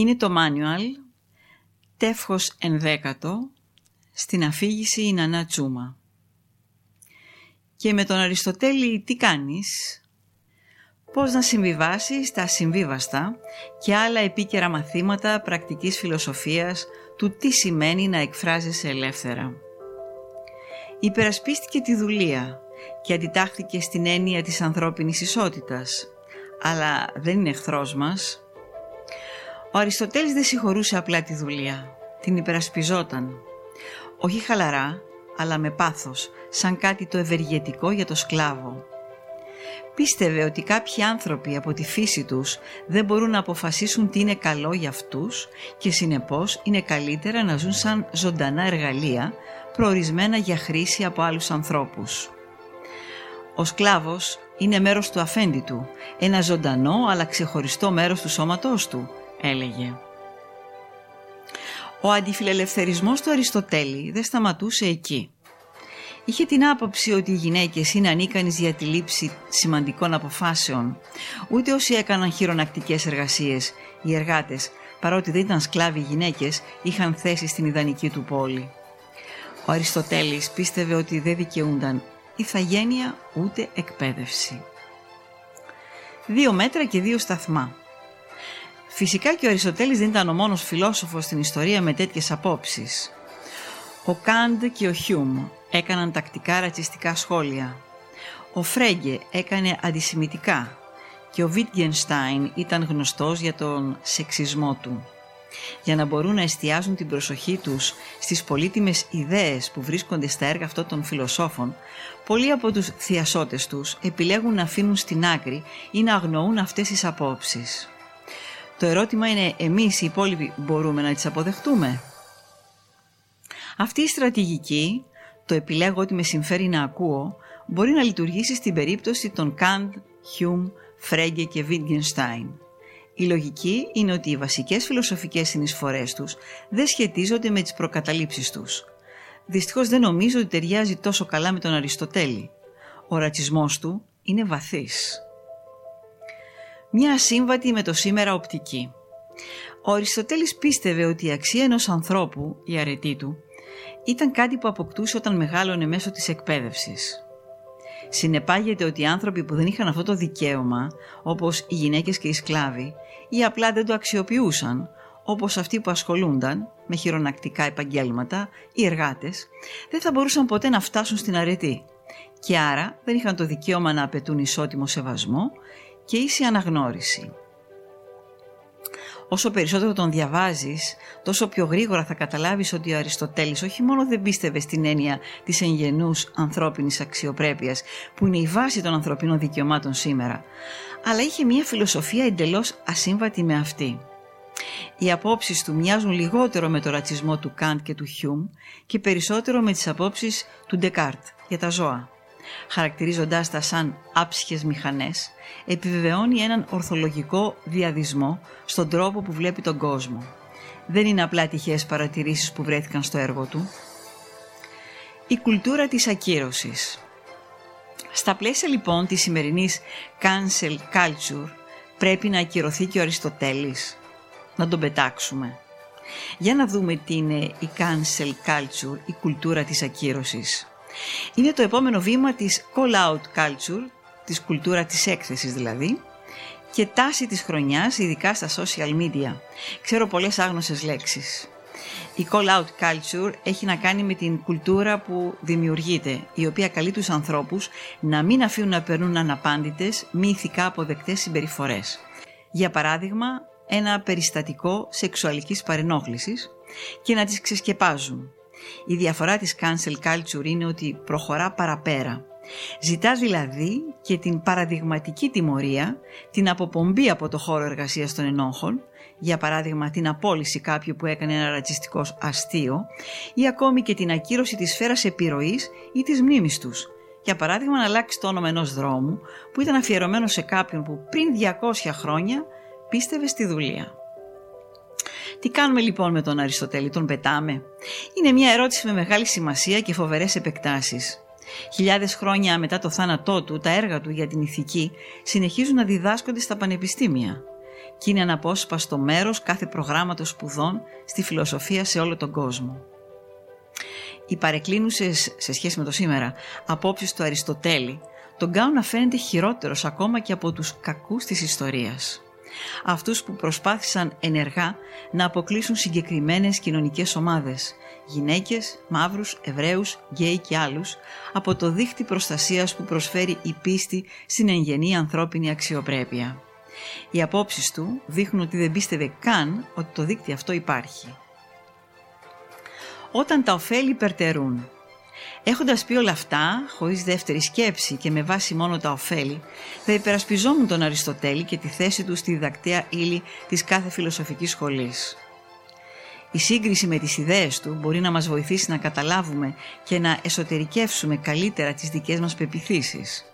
Είναι το manual τεύχος ενδέκατο στην αφήγηση η Νανά Τσούμα. Και με τον Αριστοτέλη τι κάνεις, πώς να συμβιβάσεις τα συμβίβαστα και άλλα επίκαιρα μαθήματα πρακτικής φιλοσοφίας του τι σημαίνει να εκφράζεσαι ελεύθερα. Υπερασπίστηκε τη δουλεία και αντιτάχθηκε στην έννοια της ανθρώπινης ισότητας, αλλά δεν είναι εχθρός μας. Ο Αριστοτέλης δεν συγχωρούσε απλά τη δουλεία, την υπερασπιζόταν. Όχι χαλαρά, αλλά με πάθος, σαν κάτι το ευεργετικό για το σκλάβο. Πίστευε ότι κάποιοι άνθρωποι από τη φύση τους δεν μπορούν να αποφασίσουν τι είναι καλό για αυτούς και συνεπώς είναι καλύτερα να ζουν σαν ζωντανά εργαλεία προορισμένα για χρήση από άλλους ανθρώπους. Ο σκλάβος είναι μέρος του αφέντη του, ένα ζωντανό αλλά ξεχωριστό μέρος του σώματός του, έλεγε. Ο αντιφιλελευθερισμός του Αριστοτέλη δεν σταματούσε εκεί. Είχε την άποψη ότι οι γυναίκες είναι ανίκανες για τη λήψη σημαντικών αποφάσεων. Ούτε όσοι έκαναν χειρονακτικές εργασίες, οι εργάτες, παρότι δεν ήταν σκλάβοι γυναίκες, είχαν θέση στην ιδανική του πόλη. Ο Αριστοτέλης πίστευε ότι δεν δικαιούνταν ιθαγένεια ούτε εκπαίδευση. Δύο μέτρα και δύο σταθμά. Φυσικά και ο Αριστοτέλης δεν ήταν ο μόνος φιλόσοφος στην ιστορία με τέτοιες απόψεις. Ο Κάντ και ο Χιούμ έκαναν τακτικά ρατσιστικά σχόλια. Ο Φρέγκε έκανε αντισημιτικά και ο Βίτγενστάιν ήταν γνωστός για τον σεξισμό του για να μπορούν να εστιάζουν την προσοχή τους στις πολύτιμες ιδέες που βρίσκονται στα έργα αυτών των φιλοσόφων, πολλοί από τους θειασότες τους επιλέγουν να αφήνουν στην άκρη ή να αγνοούν αυτές τις απόψεις. Το ερώτημα είναι εμείς οι υπόλοιποι μπορούμε να τις αποδεχτούμε; Αυτή η στρατηγική, το επιλέγω ότι με συμφέρει να ακούω, μπορεί να λειτουργήσει στην περίπτωση των Καντ, Χιούμ, Φρέγκε και Βίτγενστάιν. Η λογική είναι ότι οι βασικές φιλοσοφικές συνεισφορές τους δεν σχετίζονται με τις προκαταλήψεις τους. Δυστυχώς δεν νομίζω ότι ταιριάζει τόσο καλά με τον Αριστοτέλη. Ο ρατσισμός του είναι βαθύς. Μια ασύμβατη με το σήμερα οπτική. Ο Αριστοτέλης πίστευε ότι η αξία ενός ανθρώπου, η αρετή του, ήταν κάτι που αποκτούσε όταν μεγάλωνε μέσω της εκπαίδευσης συνεπάγεται ότι οι άνθρωποι που δεν είχαν αυτό το δικαίωμα, όπως οι γυναίκες και οι σκλάβοι, ή απλά δεν το αξιοποιούσαν, όπως αυτοί που ασχολούνταν με χειρονακτικά επαγγέλματα ή εργάτες, δεν θα μπορούσαν ποτέ να φτάσουν στην αρετή και άρα δεν είχαν το δικαίωμα να απαιτούν ισότιμο σεβασμό και ίση αναγνώριση. Όσο περισσότερο τον διαβάζεις, τόσο πιο γρήγορα θα καταλάβεις ότι ο Αριστοτέλης όχι μόνο δεν πίστευε στην έννοια της εγγενούς ανθρώπινης αξιοπρέπειας, που είναι η βάση των ανθρωπίνων δικαιωμάτων σήμερα, αλλά είχε μια φιλοσοφία εντελώς ασύμβατη με αυτή. Οι απόψεις του μοιάζουν λιγότερο με το ρατσισμό του Καντ και του Χιούμ και περισσότερο με τις απόψεις του Ντεκάρτ για τα ζώα χαρακτηρίζοντάς τα σαν άψυχες μηχανές, επιβεβαιώνει έναν ορθολογικό δυαδισμό στον τρόπο που βλέπει τον κόσμο. Δεν είναι απλά τυχαίες παρατηρήσεις που βρέθηκαν στο έργο του. Η κουλτούρα της ακύρωσης. Στα πλαίσια λοιπόν της σημερινής cancel culture πρέπει να ακυρωθεί και ο Αριστοτέλης. Να τον πετάξουμε. Για να δούμε τι είναι η cancel culture, η κουλτούρα της ακύρωσης. Είναι το επόμενο βήμα της call-out culture, της κουλτούρα της έκθεσης δηλαδή, και τάση της χρονιάς, ειδικά στα social media. Ξέρω πολλές άγνωσες λέξεις. Η call-out culture έχει να κάνει με την κουλτούρα που δημιουργείται, η οποία καλεί τους ανθρώπους να μην αφήνουν να περνούν αναπάντητες, μη ηθικά αποδεκτές συμπεριφορές. Για παράδειγμα, ένα περιστατικό σεξουαλικής παρενόχλησης και να τις ξεσκεπάζουν. Η διαφορά της cancel culture είναι ότι προχωρά παραπέρα. Ζητάς δηλαδή και την παραδειγματική τιμωρία, την αποπομπή από το χώρο εργασίας των ενόχων, για παράδειγμα την απόλυση κάποιου που έκανε ένα ρατσιστικό αστείο ή ακόμη και την ακύρωση της σφαίρας επιρροής ή της μνήμης τους. Για παράδειγμα να αλλάξει το όνομα ενός δρόμου που ήταν αφιερωμένο σε κάποιον που πριν 200 χρόνια πίστευε στη δουλεία. Τι κάνουμε λοιπόν με τον Αριστοτέλη, τον πετάμε; Είναι μια ερώτηση με μεγάλη σημασία και φοβερές επεκτάσεις. Χιλιάδες χρόνια μετά το θάνατό του, τα έργα του για την ηθική συνεχίζουν να διδάσκονται στα πανεπιστήμια. και είναι αναπόσπαστο μέρος κάθε προγράμματος σπουδών στη φιλοσοφία σε όλο τον κόσμο. Οι παρεκκλίνουσες σε σχέση με το σήμερα απόψεις του Αριστοτέλη τον κάνουν να φαίνεται χειρότερος ακόμα και από τους κακούς της ιστορίας. Αυτούς που προσπάθησαν ενεργά να αποκλείσουν συγκεκριμένες κοινωνικές ομάδες, γυναίκες, μαύρους, Εβραίους, γκέι και άλλους, από το δίχτυ προστασίας που προσφέρει η πίστη στην εγγενή ανθρώπινη αξιοπρέπεια. Οι απόψεις του δείχνουν ότι δεν πίστευε καν ότι το δίκτυο αυτό υπάρχει. Όταν τα ωφέλη υπερτερούν Έχοντας πει όλα αυτά, χωρίς δεύτερη σκέψη και με βάση μόνο τα ωφέλη, θα υπερασπιζόμουν τον Αριστοτέλη και τη θέση του στη διδακτέα ύλη της κάθε φιλοσοφικής σχολής. Η σύγκριση με τις ιδέες του μπορεί να μας βοηθήσει να καταλάβουμε και να εσωτερικεύσουμε καλύτερα τις δικές μας πεπιθήσεις.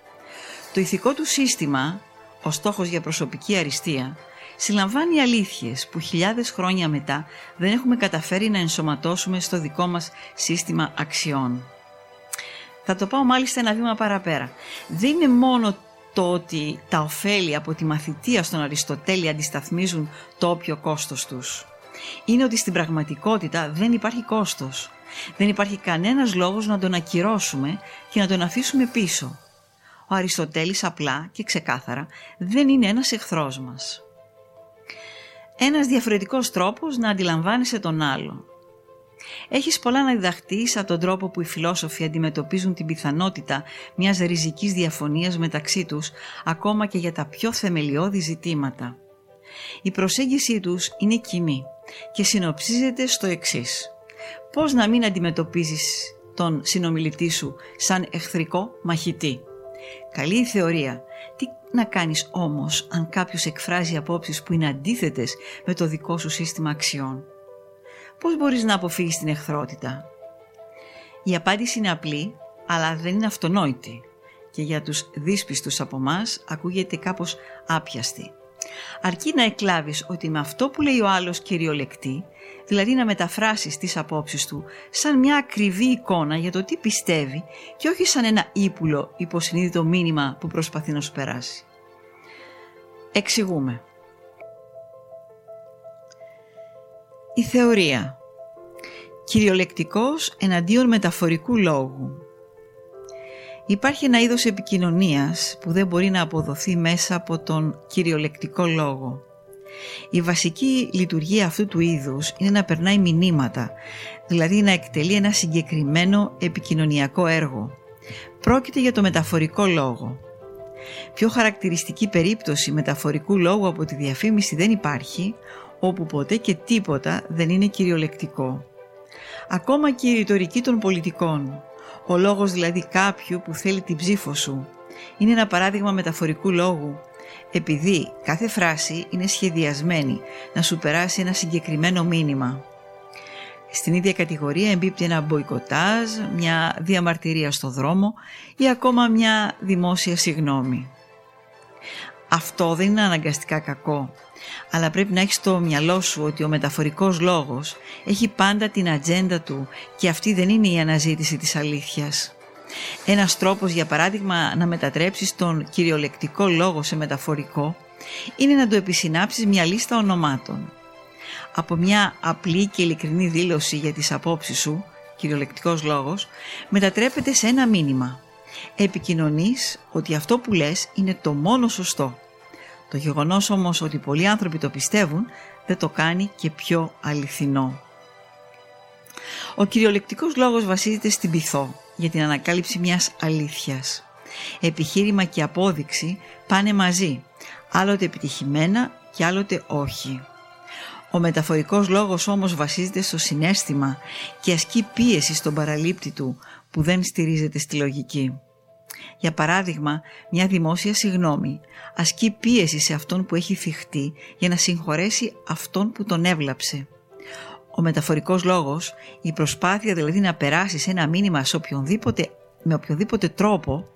Το ηθικό του σύστημα, ο στόχος για προσωπική αριστεία, συλλαμβάνει αλήθειες που χιλιάδες χρόνια μετά δεν έχουμε καταφέρει να ενσωματώσουμε στο δικό μας σύστημα αξιών. Θα το πάω μάλιστα ένα βήμα παραπέρα. Δεν είναι μόνο το ότι τα ωφέλη από τη μαθητεία στον Αριστοτέλη αντισταθμίζουν το όποιο κόστος τους. Είναι ότι στην πραγματικότητα δεν υπάρχει κόστος. Δεν υπάρχει κανένας λόγος να τον ακυρώσουμε και να τον αφήσουμε πίσω. Ο Αριστοτέλης απλά και ξεκάθαρα δεν είναι ένας εχθρός μας. Ένας διαφορετικός τρόπος να αντιλαμβάνεσαι τον άλλο. Έχεις πολλά να διδαχτείς από τον τρόπο που οι φιλόσοφοι αντιμετωπίζουν την πιθανότητα μιας ριζικής διαφωνίας μεταξύ τους, ακόμα και για τα πιο θεμελιώδη ζητήματα. Η προσέγγιση τους είναι κοινή και συνοψίζεται στο εξής. Πώς να μην αντιμετωπίζεις τον συνομιλητή σου σαν εχθρικό μαχητή; Καλή η θεωρία. Τι να κάνεις όμως αν κάποιος εκφράζει απόψεις που είναι αντίθετες με το δικό σου σύστημα αξιών; Πώς μπορείς να αποφύγεις την εχθρότητα; Η απάντηση είναι απλή, αλλά δεν είναι αυτονόητη και για τους δύσπιστους από εμάς ακούγεται κάπως άπιαστη. Αρκεί να εκλάβεις ότι με αυτό που λέει ο άλλος κυριολεκτεί, δηλαδή να μεταφράσεις τις απόψεις του σαν μια ακριβή εικόνα για το τι πιστεύει και όχι σαν ένα ύπουλο υποσυνείδητο μήνυμα που προσπαθεί να σου περάσει. Εξηγούμε. Η θεωρία. Κυριολεκτικός εναντίον μεταφορικού λόγου. Υπάρχει ένα είδος επικοινωνίας που δεν μπορεί να αποδοθεί μέσα από τον κυριολεκτικό λόγο. Η βασική λειτουργία αυτού του είδους είναι να περνάει μηνύματα, δηλαδή να εκτελεί ένα συγκεκριμένο επικοινωνιακό έργο. Πρόκειται για το μεταφορικό λόγο. Πιο χαρακτηριστική περίπτωση μεταφορικού λόγου από τη διαφήμιση δεν υπάρχει, όπου ποτέ και τίποτα δεν είναι κυριολεκτικό. Ακόμα και η ρητορική των πολιτικών, ο λόγος δηλαδή κάποιου που θέλει την ψήφο σου, είναι ένα παράδειγμα μεταφορικού λόγου, επειδή κάθε φράση είναι σχεδιασμένη να σου περάσει ένα συγκεκριμένο μήνυμα. Στην ίδια κατηγορία εμπίπτει ένα μποϊκοτάζ, μια διαμαρτυρία στο δρόμο ή ακόμα μια δημόσια συγνώμη. Αυτό δεν είναι αναγκαστικά κακό, αλλά πρέπει να έχεις στο μυαλό σου ότι ο μεταφορικός λόγος έχει πάντα την ατζέντα του και αυτή δεν είναι η αναζήτηση της αλήθειας. Ένας τρόπος για παράδειγμα να μετατρέψεις τον κυριολεκτικό λόγο σε μεταφορικό είναι να του επισυνάψεις μια λίστα ονομάτων. Από μια απλή και ειλικρινή δήλωση για τις απόψεις σου, κυριολεκτικός λόγος, μετατρέπεται σε ένα μήνυμα. Επικοινωνείς ότι αυτό που λες είναι το μόνο σωστό. Το γεγονός όμως ότι πολλοί άνθρωποι το πιστεύουν δεν το κάνει και πιο αληθινό. Ο κυριολεκτικός λόγος βασίζεται στην πειθό για την ανακάλυψη μιας αλήθειας. Επιχείρημα και απόδειξη πάνε μαζί, άλλοτε επιτυχημένα και άλλοτε όχι. Ο μεταφορικός λόγος όμως βασίζεται στο συνέστημα και ασκεί πίεση στον παραλήπτη του που δεν στηρίζεται στη λογική. Για παράδειγμα, μια δημόσια συγνώμη ασκεί πίεση σε αυτόν που έχει θυχτεί για να συγχωρέσει αυτόν που τον έβλαψε. Ο μεταφορικός λόγος, η προσπάθεια δηλαδή να περάσεις ένα μήνυμα σε οποιονδήποτε, με οποιοδήποτε τρόπο,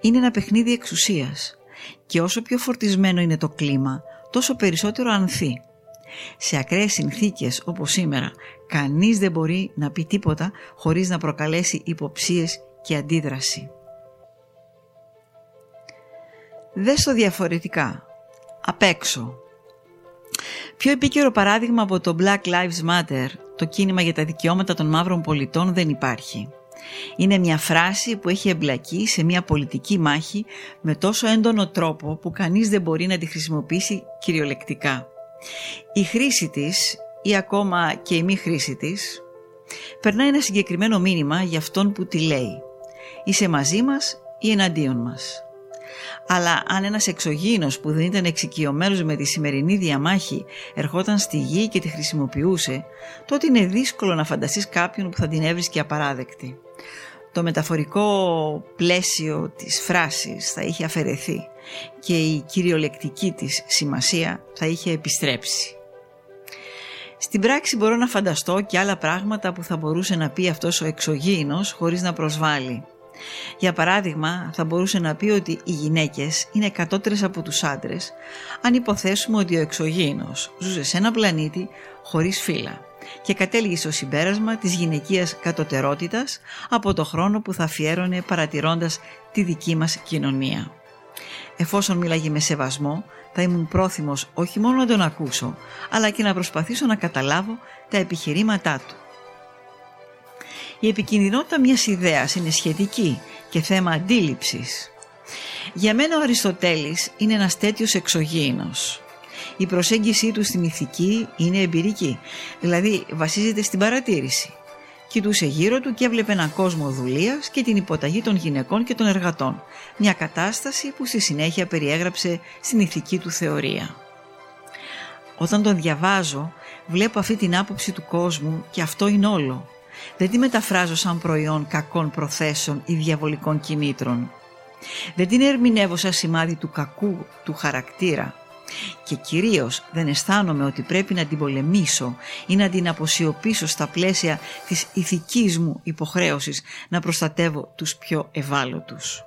είναι ένα παιχνίδι εξουσίας και όσο πιο φορτισμένο είναι το κλίμα, τόσο περισσότερο ανθεί. Σε ακραίες συνθήκες όπως σήμερα, κανείς δεν μπορεί να πει τίποτα χωρίς να προκαλέσει υποψίες και αντίδραση. Δες το διαφορετικά, απ' έξω, Πιο επίκαιρο παράδειγμα από το Black Lives Matter, το κίνημα για τα δικαιώματα των μαύρων πολιτών, δεν υπάρχει. Είναι μια φράση που έχει εμπλακεί σε μια πολιτική μάχη με τόσο έντονο τρόπο που κανείς δεν μπορεί να τη χρησιμοποιήσει κυριολεκτικά. Η χρήση της ή ακόμα και η μη χρήση της περνάει ένα συγκεκριμένο μήνυμα για αυτόν που τη λέει. Είσαι μαζί μας ή εναντίον μας. Αλλά αν ένας εξωγήινος που δεν ήταν εξοικειωμένος με τη σημερινή διαμάχη ερχόταν στη γη και τη χρησιμοποιούσε, τότε είναι δύσκολο να φανταστείς κάποιον που θα την έβρισκε απαράδεκτη. Το μεταφορικό πλαίσιο της φράσης θα είχε αφαιρεθεί και η κυριολεκτική της σημασία θα είχε επιστρέψει. Στην πράξη μπορώ να φανταστώ και άλλα πράγματα που θα μπορούσε να πει αυτός ο εξωγήινος χωρίς να προσβάλλει. Για παράδειγμα, θα μπορούσε να πει ότι οι γυναίκες είναι κατώτερες από τους άντρες αν υποθέσουμε ότι ο εξωγήινος ζούσε σε ένα πλανήτη χωρίς φύλλα και κατέληγε στο συμπέρασμα της γυναικείας κατωτερότητας από το χρόνο που θα αφιέρωνε παρατηρώντας τη δική μας κοινωνία. Εφόσον μίλαγε με σεβασμό, θα ήμουν πρόθυμος όχι μόνο να τον ακούσω, αλλά και να προσπαθήσω να καταλάβω τα επιχειρήματά του. Η επικινδυνότητα μιας ιδέας είναι σχετική και θέμα αντίληψης. Για μένα ο Αριστοτέλης είναι ένας τέτοιος εξωγήινος. Η προσέγγιση του στην ηθική είναι εμπειρική, δηλαδή βασίζεται στην παρατήρηση. Κοιτούσε γύρω του και έβλεπε έναν κόσμο δουλείας και την υποταγή των γυναικών και των εργατών. Μια κατάσταση που στη συνέχεια περιέγραψε στην ηθική του θεωρία. Όταν τον διαβάζω, βλέπω αυτή την άποψη του κόσμου και αυτό είναι όλο. Δεν τη μεταφράζω σαν προϊόν κακών προθέσεων ή διαβολικών κινήτρων. Δεν την ερμηνεύω σαν σημάδι του κακού του χαρακτήρα. Και κυρίως δεν αισθάνομαι ότι πρέπει να την πολεμήσω ή να την αποσιωπήσω στα πλαίσια της ηθικής μου υποχρέωσης να προστατεύω τους πιο ευάλωτους.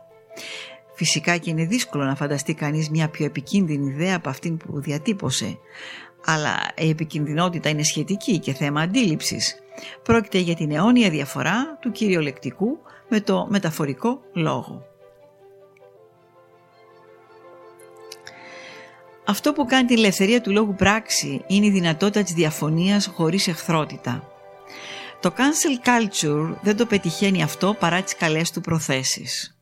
Φυσικά και είναι δύσκολο να φανταστεί κανείς μια πιο επικίνδυνη ιδέα από αυτήν που διατύπωσε, αλλά η επικινδυνότητα είναι σχετική και θέμα αντίληψης. Πρόκειται για την αιώνια διαφορά του κυριολεκτικού με το μεταφορικό λόγο. Αυτό που κάνει την ελευθερία του λόγου πράξη είναι η δυνατότητα της διαφωνίας χωρίς εχθρότητα. Το cancel culture δεν το πετυχαίνει αυτό παρά τις καλές του προθέσεις.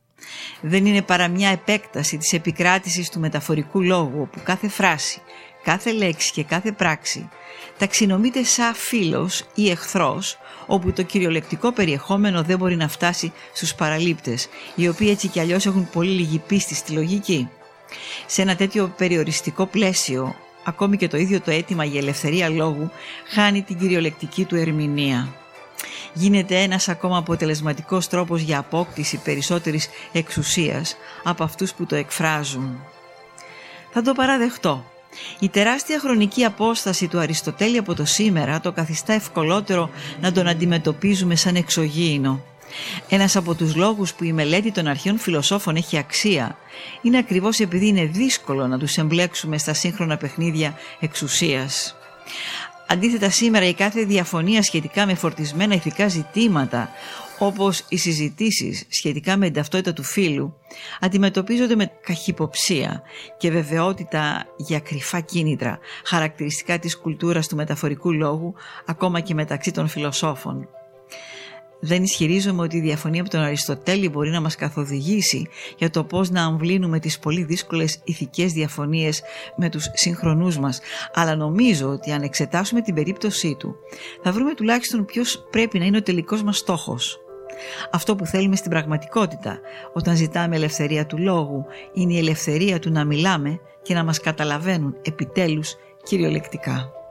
Δεν είναι παρά μια επέκταση της επικράτησης του μεταφορικού λόγου όπου κάθε φράση, κάθε λέξη και κάθε πράξη ταξινομείται σαν φίλος ή εχθρός όπου το κυριολεκτικό περιεχόμενο δεν μπορεί να φτάσει στους παραλήπτες οι οποίοι έτσι κι αλλιώς έχουν πολύ λίγη πίστη στη λογική. Σε ένα τέτοιο περιοριστικό πλαίσιο ακόμη και το ίδιο το αίτημα για ελευθερία λόγου χάνει την κυριολεκτική του ερμηνεία. Γίνεται ένας ακόμα αποτελεσματικός τρόπος για απόκτηση περισσότερης εξουσίας από αυτούς που το εκφράζουν. Θα το παραδεχτώ. Η τεράστια χρονική απόσταση του Αριστοτέλη από το σήμερα το καθιστά ευκολότερο να τον αντιμετωπίζουμε σαν εξωγήινο. Ένας από τους λόγους που η μελέτη των αρχαίων φιλοσόφων έχει αξία είναι ακριβώς επειδή είναι δύσκολο να τους εμπλέξουμε στα σύγχρονα παιχνίδια εξουσίας. Αντίθετα σήμερα η κάθε διαφωνία σχετικά με φορτισμένα ηθικά ζητήματα όπως οι συζητήσεις σχετικά με την ταυτότητα του φίλου αντιμετωπίζονται με καχυποψία και βεβαιότητα για κρυφά κίνητρα χαρακτηριστικά της κουλτούρας του μεταφορικού λόγου ακόμα και μεταξύ των φιλοσόφων. Δεν ισχυρίζομαι ότι η διαφωνία από τον Αριστοτέλη μπορεί να μας καθοδηγήσει για το πώς να αμβλύνουμε τις πολύ δύσκολες ηθικές διαφωνίες με τους συγχρονούς μας, αλλά νομίζω ότι αν εξετάσουμε την περίπτωσή του, θα βρούμε τουλάχιστον ποιος πρέπει να είναι ο τελικός μας στόχος. Αυτό που θέλουμε στην πραγματικότητα όταν ζητάμε ελευθερία του λόγου είναι η ελευθερία του να μιλάμε και να μας καταλαβαίνουν επιτέλους κυριολεκτικά.